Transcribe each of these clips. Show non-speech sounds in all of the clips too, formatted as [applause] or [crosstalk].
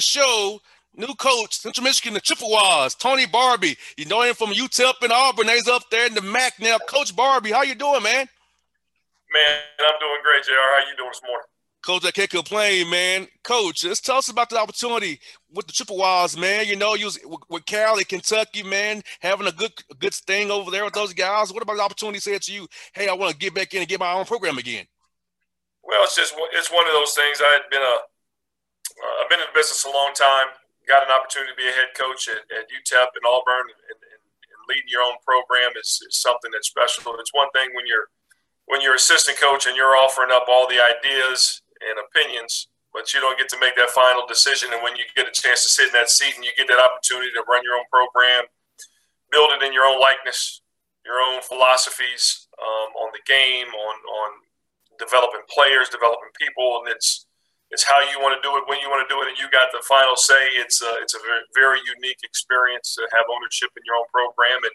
Show. New coach, Central Michigan, the Chippewas, Tony Barbee. You know him from UTEP and Auburn. He's up there in the MAC now. Coach Barbee, how you doing, man? Man, I'm doing great, JR. How you doing this morning? Coach, I can't complain, man. Coach, let's tell us about the opportunity with the Chippewas, man. You know, you was with Cal in Kentucky, man, having a good a good thing over there with those guys. What about the opportunity said to you, hey, I want to get back in and get my own program again? Well, it's just it's one of those things. I had been a I've been in the business a long time. Got an opportunity to be a head coach at, at UTEP and Auburn, and, and, and leading your own program is, is, something that's special. It's one thing when you're when you're assistant coach and you're offering up all the ideas and opinions, but you don't get to make that final decision. And when you get a chance to sit in that seat and you get that opportunity to run your own program, build it in your own likeness, your own philosophies um, on the game, on on developing players, developing people, and it's it's how you want to do it, when you want to do it, and you got the final say. It's a, it's a very, unique experience to have ownership in your own program, and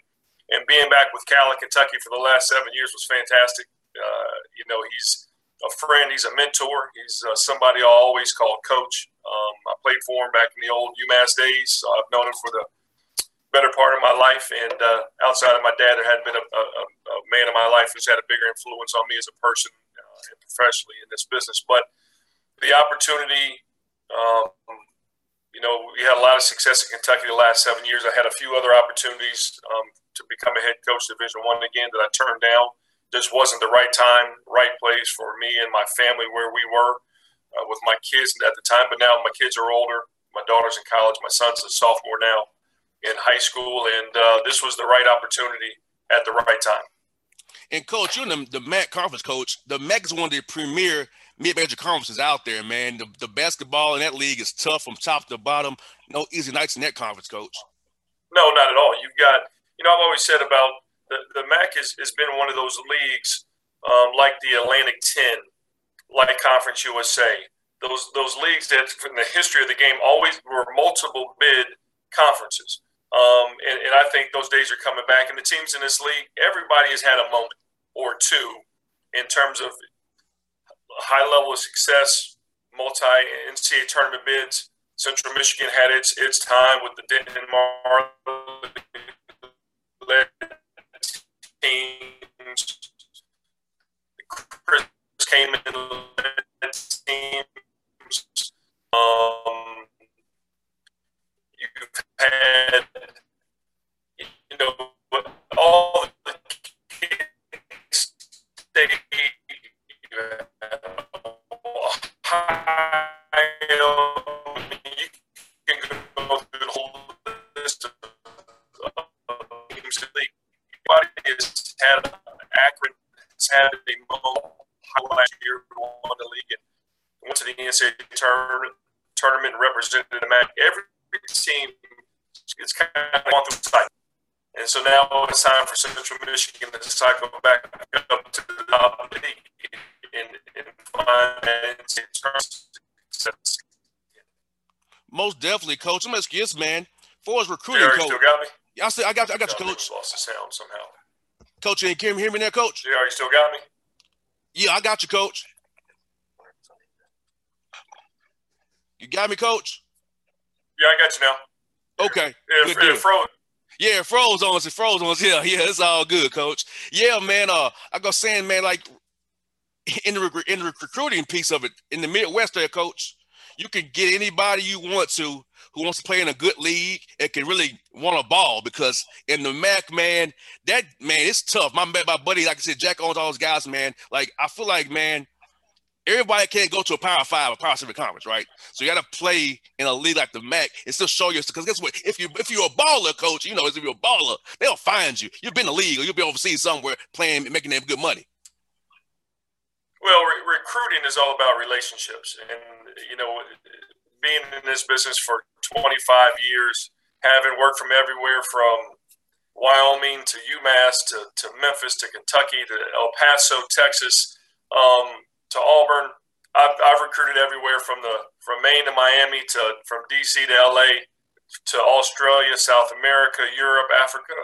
and being back with Cal in Kentucky for the last seven years was fantastic. Uh, you know, he's a friend, he's a mentor, he's uh, somebody I always call coach. Um, I played for him back in the old UMass days, so I've known him for the better part of my life. And uh, outside of my dad, there hadn't been a, a, a, man in my life who's had a bigger influence on me as a person and professionally in this business. But the opportunity, um, you know, we had a lot of success in Kentucky the last seven years. I had a few other opportunities um, to become a head coach Division One again that I turned down. This wasn't the right time, right place for me and my family where we were uh, with my kids at the time. But now my kids are older. My daughter's in college. My son's a sophomore now in high school, and uh, this was the right opportunity at the right time. And coach, you're the, the MAC conference coach. The MAC is one of the premier mid-major conferences out there, man. The, the basketball in that league is tough from top to bottom. No easy nights in that conference, coach. No, not at all. You've got, you know, I've always said about the, the MAC has, has been one of those leagues um, like the Atlantic 10, like Conference USA. Those those leagues that, in the history of the game, always were multiple bid conferences. Um, and, and, I think those days are coming back. And the teams in this league, everybody has had a moment or two in terms of high level of success, multi NCAA tournament bids. Central Michigan had its its time with the Denton teams. Chris Kaman teams. Um, now it's time for Central Michigan to cycle back up to the top of the league and, and find success. Most definitely, coach. I'm asking this, man. For his recruiting, coach. still got me? Yeah, I, said, I got, I got you, coach. Lost the sound somehow. Coach, you can hear me there, coach? Yeah, you still got me? Yeah, I got you, coach. You got me, coach? Yeah, I got you now. Okay. It, it, froze, Yeah, froze on us. It froze on us. [laughs] Yeah, yeah, it's all good, coach. Yeah, man. Uh, I go saying, man, like in the in the recruiting piece of it in the Midwest, there, coach, you can get anybody you want to who wants to play in a good league and can really want a ball because in the MAC, man, that man, it's tough. My my buddy, like I said, Jack owns all those guys, man. Like I feel like, man, everybody can't go to a Power Five or Power Seven conference, right? So you got to play in a league like the MAC and still show yourself. Because guess what? If you if you're a baller, coach, you know, if you're a baller, they'll find you. You've been in the league or you'll be overseas somewhere playing, and making them good money. Well, re- recruiting is all about relationships, and you know, being in this business for 25 years, having worked from everywhere from Wyoming to UMass to, to Memphis to Kentucky to El Paso, Texas. Um, to Auburn. I've, I've recruited everywhere from the from Maine to Miami to from DC to LA to Australia, South America, Europe, Africa.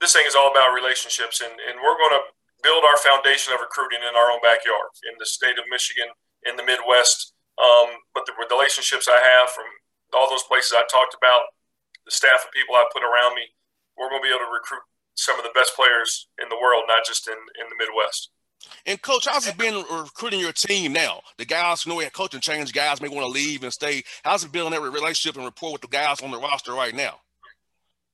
This thing is all about relationships, and, and we're going to build our foundation of recruiting in our own backyard in the state of Michigan, in the Midwest. Um, but the relationships I have from all those places I talked about, the staff of people I put around me, we're going to be able to recruit some of the best players in the world, not just in, in the Midwest. And coach, how's it been recruiting your team now? The guys you know we had coaching change, guys may want to leave and stay. How's it building that relationship and rapport with the guys on the roster right now?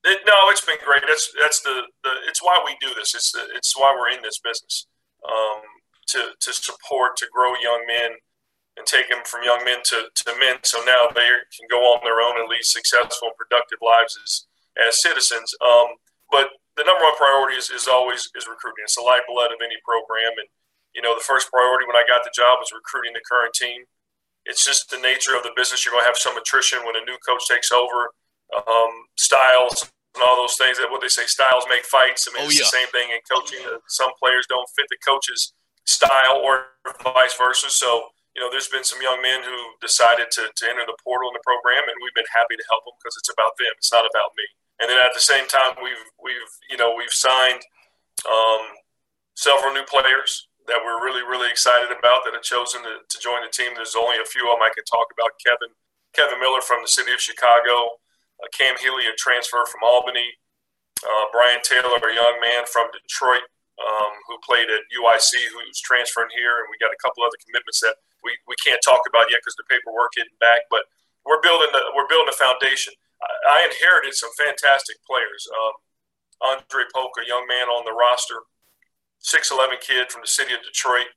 It, no, it's been great. That's that's the, the it's why we do this. It's the, it's why we're in this business um, to to support to grow young men and take them from young men to, to men. So now they can go on their own and lead successful and productive lives as as citizens. Um, but the number one priority is, is always is recruiting. It's the lifeblood of any program. And, you know, the first priority when I got the job was recruiting the current team. It's just the nature of the business. You're going to have some attrition when a new coach takes over. Um, styles and all those things that what they say, styles make fights. I mean, oh, it's yeah. the same thing in coaching. Some players don't fit the coach's style or vice versa. So, you know, there's been some young men who decided to, to enter the portal in the program, and we've been happy to help them because it's about them. It's not about me and then at the same time we've we've you know we've signed um, several new players that we're really really excited about that have chosen to, to join the team. There's only a few of them I can talk about. Kevin Kevin Miller from the city of Chicago, uh, Cam Healy a transfer from Albany, uh, Brian Taylor a young man from Detroit um, who played at UIC who's transferring here, and we got a couple other commitments that we, we can't talk about yet because the paperwork is getting back, but we're building the, we're building a foundation. I inherited some fantastic players. Um, Andre Polk, a young man on the roster, 6'11 kid from the city of Detroit,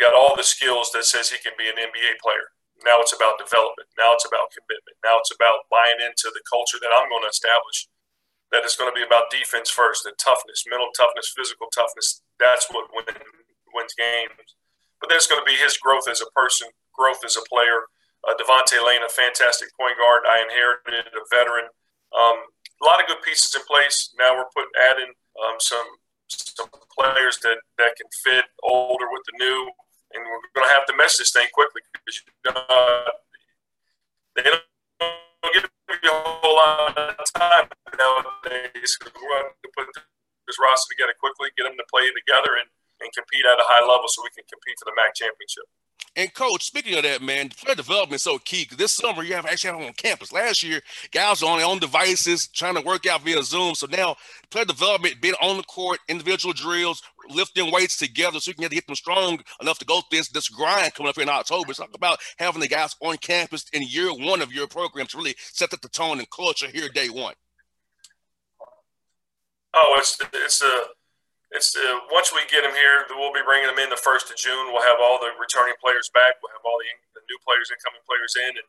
got all the skills that says he can be an NBA player. Now it's about development. Now it's about commitment. Now it's about buying into the culture that I'm going to establish. That it's going to be about defense first, and toughness, mental toughness, physical toughness. That's what win, wins games. But there's going to be his growth as a person, growth as a player, uh, Devontae Lane, a fantastic point guard. I inherited a veteran. Um, a lot of good pieces in place. Now we're put adding um, some some players that, that can fit older with the new, and we're going to have to mesh this thing quickly because uh, they don't give you a whole lot of time nowadays. We're going to put this roster together quickly, get them to play together, and, and compete at a high level so we can compete for the MAC championship. And coach, speaking of that, man, player development is so key. This summer you have actually have on campus. Last year, guys were on their own devices trying to work out via Zoom. So now player development, being on the court, individual drills, lifting weights together, so you can get them strong enough to go through this this grind coming up here in October. Talk about having the guys on campus in year one of your program to really set up the tone and culture here day one. Oh, it's it's a it's uh, once we get them here, we'll be bringing them in the first of June. We'll have all the returning players back. We'll have all the, the new players, incoming players in, and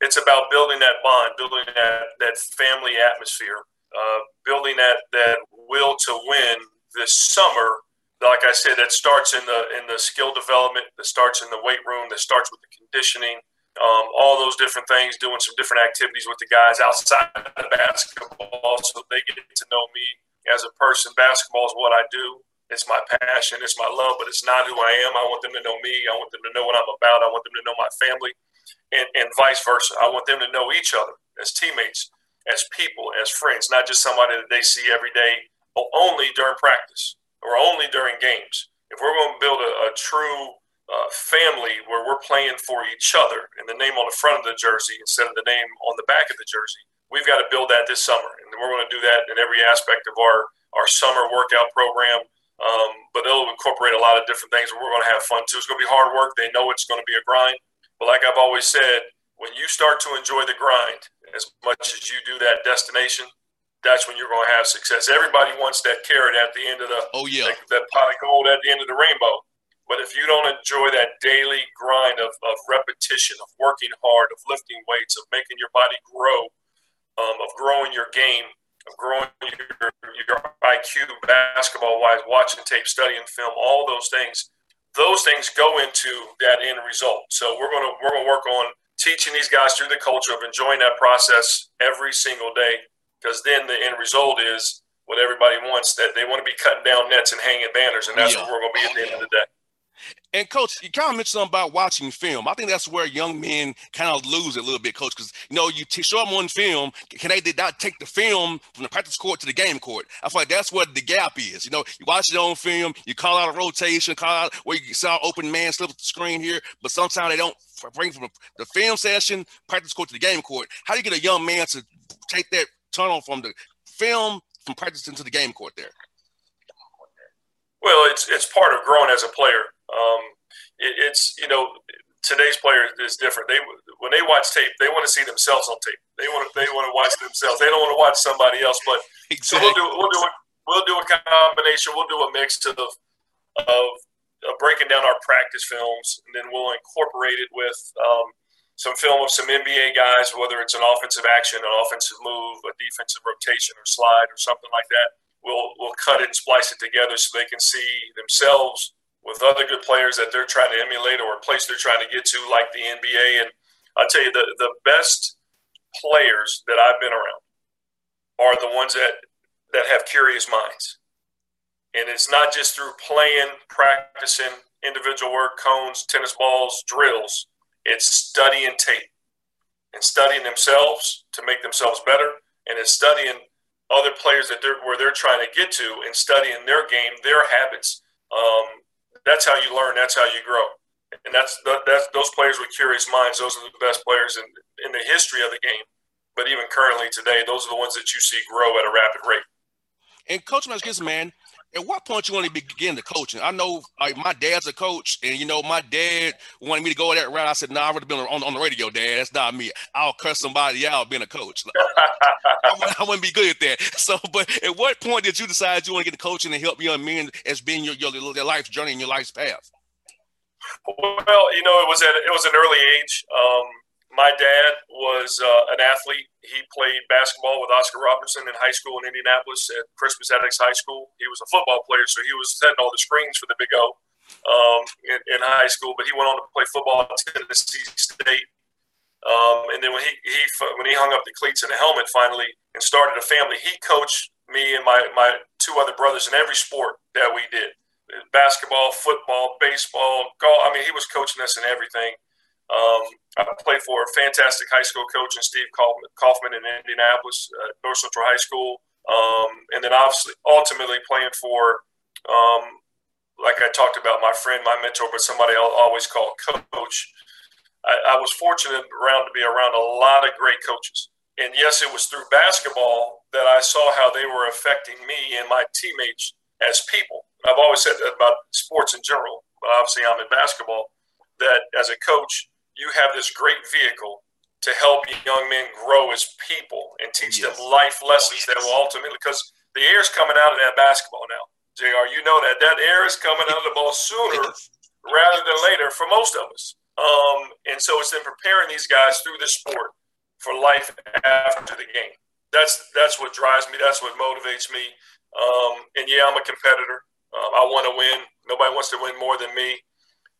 it's about building that bond, building that that family atmosphere, uh, building that that will to win this summer. Like I said, that starts in the in the skill development, that starts in the weight room, that starts with the conditioning, um, all those different things, doing some different activities with the guys outside of the basketball, so they get to know me as a person. Basketball is what I do. It's my passion. It's my love, but it's not who I am. I want them to know me. I want them to know what I'm about. I want them to know my family, and, and vice versa. I want them to know each other as teammates, as people, as friends, not just somebody that they see every day, or only during practice or only during games. If we're going to build a, a true uh, family where we're playing for each other and the name on the front of the jersey instead of the name on the back of the jersey, we've got to build that this summer, and we're going to do that in every aspect of our our summer workout program. Um, but it'll incorporate a lot of different things, and we're going to have fun too. It's going to be hard work. They know it's going to be a grind, but like I've always said, when you start to enjoy the grind as much as you do that destination, that's when you're going to have success. Everybody wants that carrot at the end of the oh yeah that, that pot of gold at the end of the rainbow. But if you don't enjoy that daily grind of, of repetition, of working hard, of lifting weights, of making your body grow, um, of growing your game, of growing your, your IQ basketball wise, watching tape, studying film, all those things, those things go into that end result. So we're going to we're going to work on teaching these guys through the culture of enjoying that process every single day because then the end result is what everybody wants that they want to be cutting down nets and hanging banners and that's yeah. what we're going to be at the end of the day and coach, you kind of mentioned something about watching film. I think that's where young men kind of lose a little bit, coach, because you know you t- show them on film. Can they did not take the film from the practice court to the game court? I feel like that's what the gap is. You know, you watch it on film, you call out a rotation, call out where you saw open man slip the screen here, but sometimes they don't bring from the film session practice court to the game court. How do you get a young man to take that tunnel from the film from practice into the game court there? Well, it's it's part of growing as a player. Um, it, it's you know today's player is different. They when they watch tape, they want to see themselves on tape. They want to they want to watch themselves. They don't want to watch somebody else. But exactly. so we'll do we'll do a, we'll do a combination. We'll do a mix of of, of breaking down our practice films, and then we'll incorporate it with um, some film of some NBA guys, whether it's an offensive action, an offensive move, a defensive rotation or slide or something like that. We'll we'll cut it and splice it together so they can see themselves with other good players that they're trying to emulate or a place they're trying to get to, like the NBA. And I'll tell you, the, the best players that I've been around are the ones that, that have curious minds. And it's not just through playing, practicing individual work, cones, tennis balls, drills. It's studying tape and studying themselves to make themselves better. And it's studying other players that they're where they're trying to get to and studying their game, their habits. Um, that's how you learn. That's how you grow. And that's that's those players with curious minds. Those are the best players in in the history of the game. But even currently today, those are the ones that you see grow at a rapid rate. And Coach Marcus, man, at what point you want to begin the coaching? I know like my dad's a coach, and you know, my dad wanted me to go that route. I said, no, nah, I've already been on, on the radio, Dad. That's not me. I'll cuss somebody out being a coach. [laughs] I, I, wouldn't be good at that. [laughs] So, but at what point did you decide you want to get the coaching and help young men as being your, your, your life's journey and your life's path? Well, you know, it was at it was an early age. Um, my dad was uh, an athlete. He played basketball with Oscar Robertson in high school in Indianapolis at Crispus Attucks High School. He was a football player, so he was setting all the screens for the Big O um, in, in, high school. But he went on to play football at Tennessee State. Um, and then when he, he when he hung up the cleats and the helmet finally and started a family, he coached me and my, my two other brothers in every sport that we did basketball, football, baseball, golf. I mean, he was coaching us in everything. Um, I played for a fantastic high school coach in Steve Kaufman in Indianapolis, uh, North Central High School. Um, and then obviously, ultimately playing for, um, like I talked about, my friend, my mentor, but somebody I'll always call coach. I, I was fortunate around to be around a lot of great coaches. And yes, it was through basketball that I saw how they were affecting me and my teammates as people. I've always said that about sports in general, but obviously I'm in basketball, that as a coach, you have this great vehicle to help young men grow as people and teach yes. them life lessons that will ultimately, because the air is coming out of that basketball now. JR, you know that that air is coming out of the ball sooner rather than later for most of us. Um, and so it's in preparing these guys through the sport for life after the game. That's that's what drives me. That's what motivates me. Um, and yeah, I'm a competitor. Um, I want to win. Nobody wants to win more than me.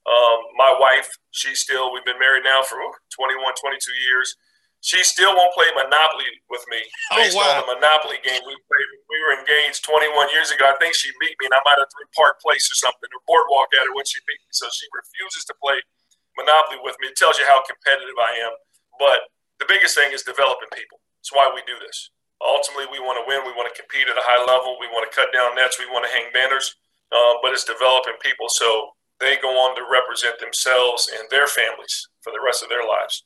Um, my wife, she still, we've been married now for 21, 22 years. She still won't play Monopoly with me oh, based oh, wow. on the Monopoly game we played. We were engaged 21 years ago. I think she beat me, and I might have threw Park Place or something, or Boardwalk at her when she beat me. So she refuses to play Monopoly with me. It tells you how competitive I am. But the biggest thing is developing people. That's why we do this. Ultimately, we want to win. We want to compete at a high level. We want to cut down nets. We want to hang banners. Uh, but it's developing people. So they go on to represent themselves and their families for the rest of their lives.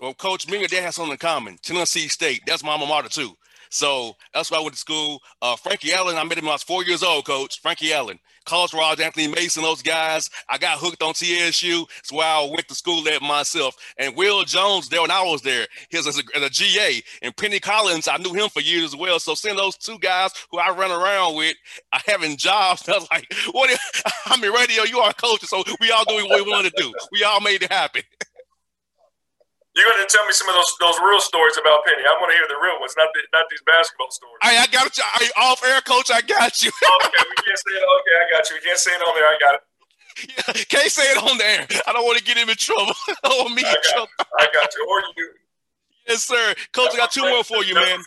Well, Coach, me and Dad have something in common. Tennessee State. That's my alma mater too. So that's why I went to school. Uh, Frankie Allen, I met him when I was four years old, coach. Frankie Allen. College Raj, Anthony Mason, those guys. I got hooked on TSU. That's why I went to school there myself. And Will Jones, there when I was there, he was a, a GA. And Penny Collins, I knew him for years as well. So seeing those two guys who I run around with, I having jobs, [laughs] I was like, what? If, [laughs] I'm in radio, you are a coach. So we all doing what we want to do. We all made it happen. [laughs] You're going to tell me some of those those real stories about Penny. I want to hear the real ones, not the, not these basketball stories. I, I got you. I, off air, coach. I got you. [laughs] okay, we can't say it. Okay, I got you. We can't say it on there. I got it. Yeah, can't say it on there. I don't want to get him in trouble. I don't want me I in got, trouble. I got you. Or you. Yes, sir. Coach, I got two more for you, man.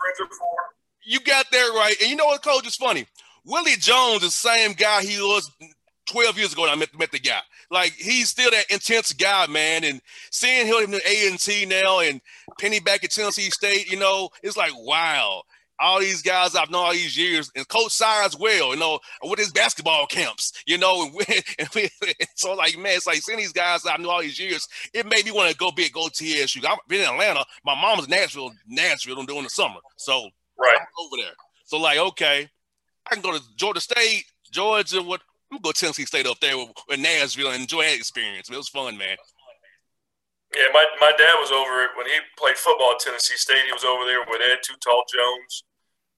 You got that right. And you know what, Coach? It's funny. Willie Jones the same guy he was 12 years ago I met, met the guy. Like he's still that intense guy, man. And seeing him in A and T now and Penny back at Tennessee State, you know, it's like wow. All these guys I've known all these years, and Coach Sire as well, you know, with his basketball camps, you know, [laughs] and, we, and, we, and so like man, it's like seeing these guys I've known all these years, it made me want to go big, go TSU. I've been in Atlanta. My mom's Nashville, Nashville during the summer, so right over there. So like, okay, I can go to Georgia State, Georgia, what I'm gonna go Tennessee State up there with, with Nashville and enjoy that experience. It was fun, man. Yeah, my, my dad was over when he played football at Tennessee State. He was over there with Ed Too Tall Jones.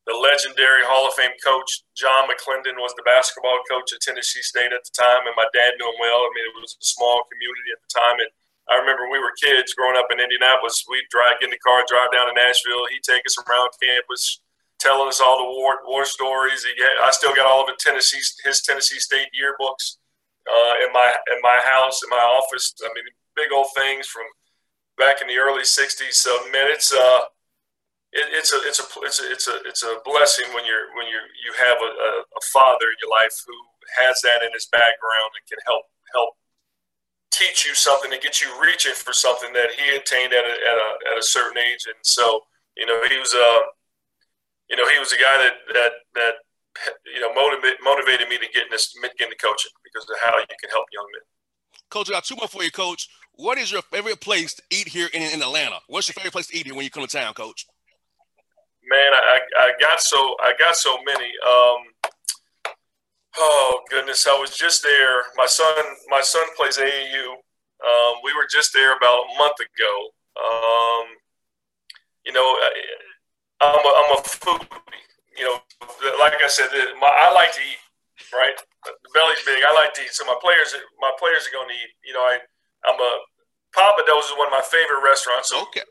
The legendary Hall of Fame coach John McClendon was the basketball coach at Tennessee State at the time, and my dad knew him well. I mean, it was a small community at the time, and I remember when we were kids growing up in Indianapolis. We'd drive get in the car, drive down to Nashville. He'd take us around campus, telling us all the war war stories. He I still got all of the Tennessee his Tennessee State yearbooks uh, in my in my house in my office. I mean, big old things from back in the early '60s. So, man, it's uh, it, it's a it's a it's a it's a it's a blessing when you're when you you have a, a, a father in your life who has that in his background and can help help teach you something and get you reaching for something that he attained at a, at a, at a certain age. And so, you know, he was a, uh, you know, he was the guy that, that, that, you know, motivated, motivated me to get in this, get into coaching because of how you can help young men. Coach, I got two more for you, Coach. What is your favorite place to eat here in, in Atlanta? What's your favorite place to eat here when you come to town, Coach? Man, I, I got so I got so many. Um, oh goodness, I was just there. My son, my son plays AAU. Um, we were just there about a month ago. Um, you know, I'm a, I'm a foodie. You know, like I said, my, I like to eat. Right, the belly's big. I like to eat. So my players, my players are going to eat. You know, I I'm a Pappadeaux is one of my favorite restaurants. So okay.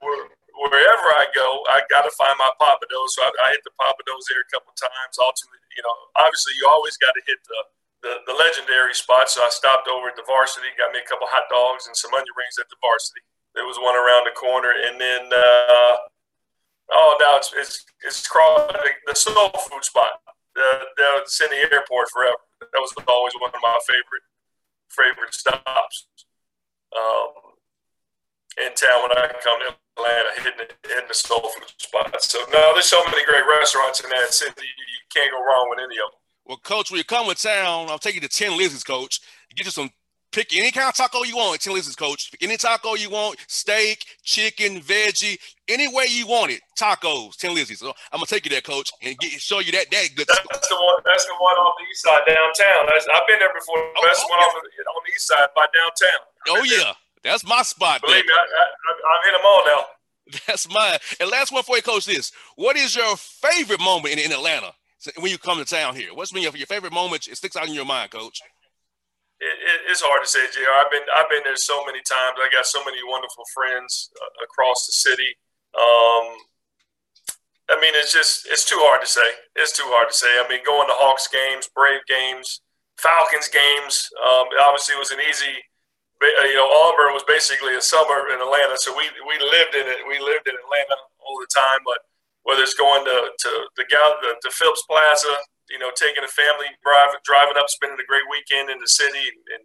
wherever I go, I got to find my Pappadeaux. So I, I hit the Pappadeaux there a couple times. Ultimately, you know, obviously you always got to hit the, the, the legendary spot. So I stopped over at the Varsity, got me a couple hot dogs and some onion rings at the Varsity. There was one around the corner, and then uh, oh, no, it's it's it's crawling the soul food spot. The, that's in the airport forever. That was always one of my favorite favorite stops um, in town when I come to Atlanta, hitting, hitting the soul food spot. So no, there's so many great restaurants in that city. You can't go wrong with any of them. Well, Coach, when you come to town, I'll take you to Tin Lizzy's, Coach. Get you some Pick any kind of taco you want. Tin Lizzy's, Coach. Pick any taco you want. Steak, chicken, veggie, any way you want it. Tacos, Tin Lizzy's. So I'm gonna take you there, Coach, and get, show you that that good. That's the one. That's the one on the east side downtown. That's, I've been there before. Oh, Best one on the, on the east side by downtown. Oh yeah, there. that's my spot. Believe there. me, I, I, I'm in them all now. [laughs] That's mine. And last one for you, Coach. This: What is your favorite moment in, in Atlanta when you come to town here? What's been your, your favorite moment? It sticks out in your mind, Coach it, it, it's hard to say, Jr. I've been I've been there so many times. I got so many wonderful friends uh, across the city. Um, I mean, it's just it's too hard to say. It's too hard to say. I mean, going to Hawks games, Brave games, Falcons games. Um, obviously, it was an easy. Uh, you know, Auburn was basically a suburb in Atlanta, so we we lived in it. We lived in Atlanta all the time. But whether it's going to to the, the to Phipps Plaza, you know, taking a family, drive, driving up, spending a great weekend in the city, and, and,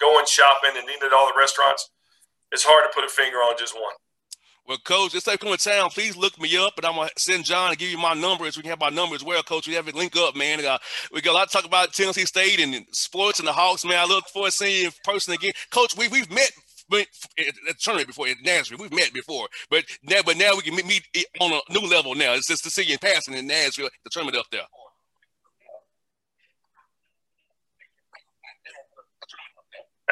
going shopping and eating at all the restaurants. It's hard to put a finger on just one. Well, Coach, this time coming to town, please look me up, and I'm gonna send John and give you my numbers. We can have my number as well, Coach. We have it link up, man. Uh, we got a lot to talk about Tennessee State and sports and the Hawks, man. I look forward to seeing you in person again, Coach. We we've met at the tournament before at Nashville. We've met before, but now, but now we can meet on a new level. Now it's just to see you in passing in Nashville, the tournament up there.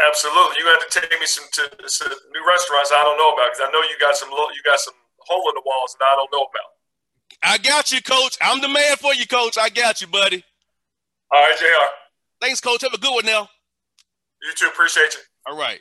Absolutely, you have to take me some to, some new restaurants I don't know about because I know you got some you got some hole in the walls that I don't know about. I got you, coach. I'm the man for you, coach. I got you, buddy. All right, Jr. Thanks, coach. Have a good one now. You too. Appreciate you. All right.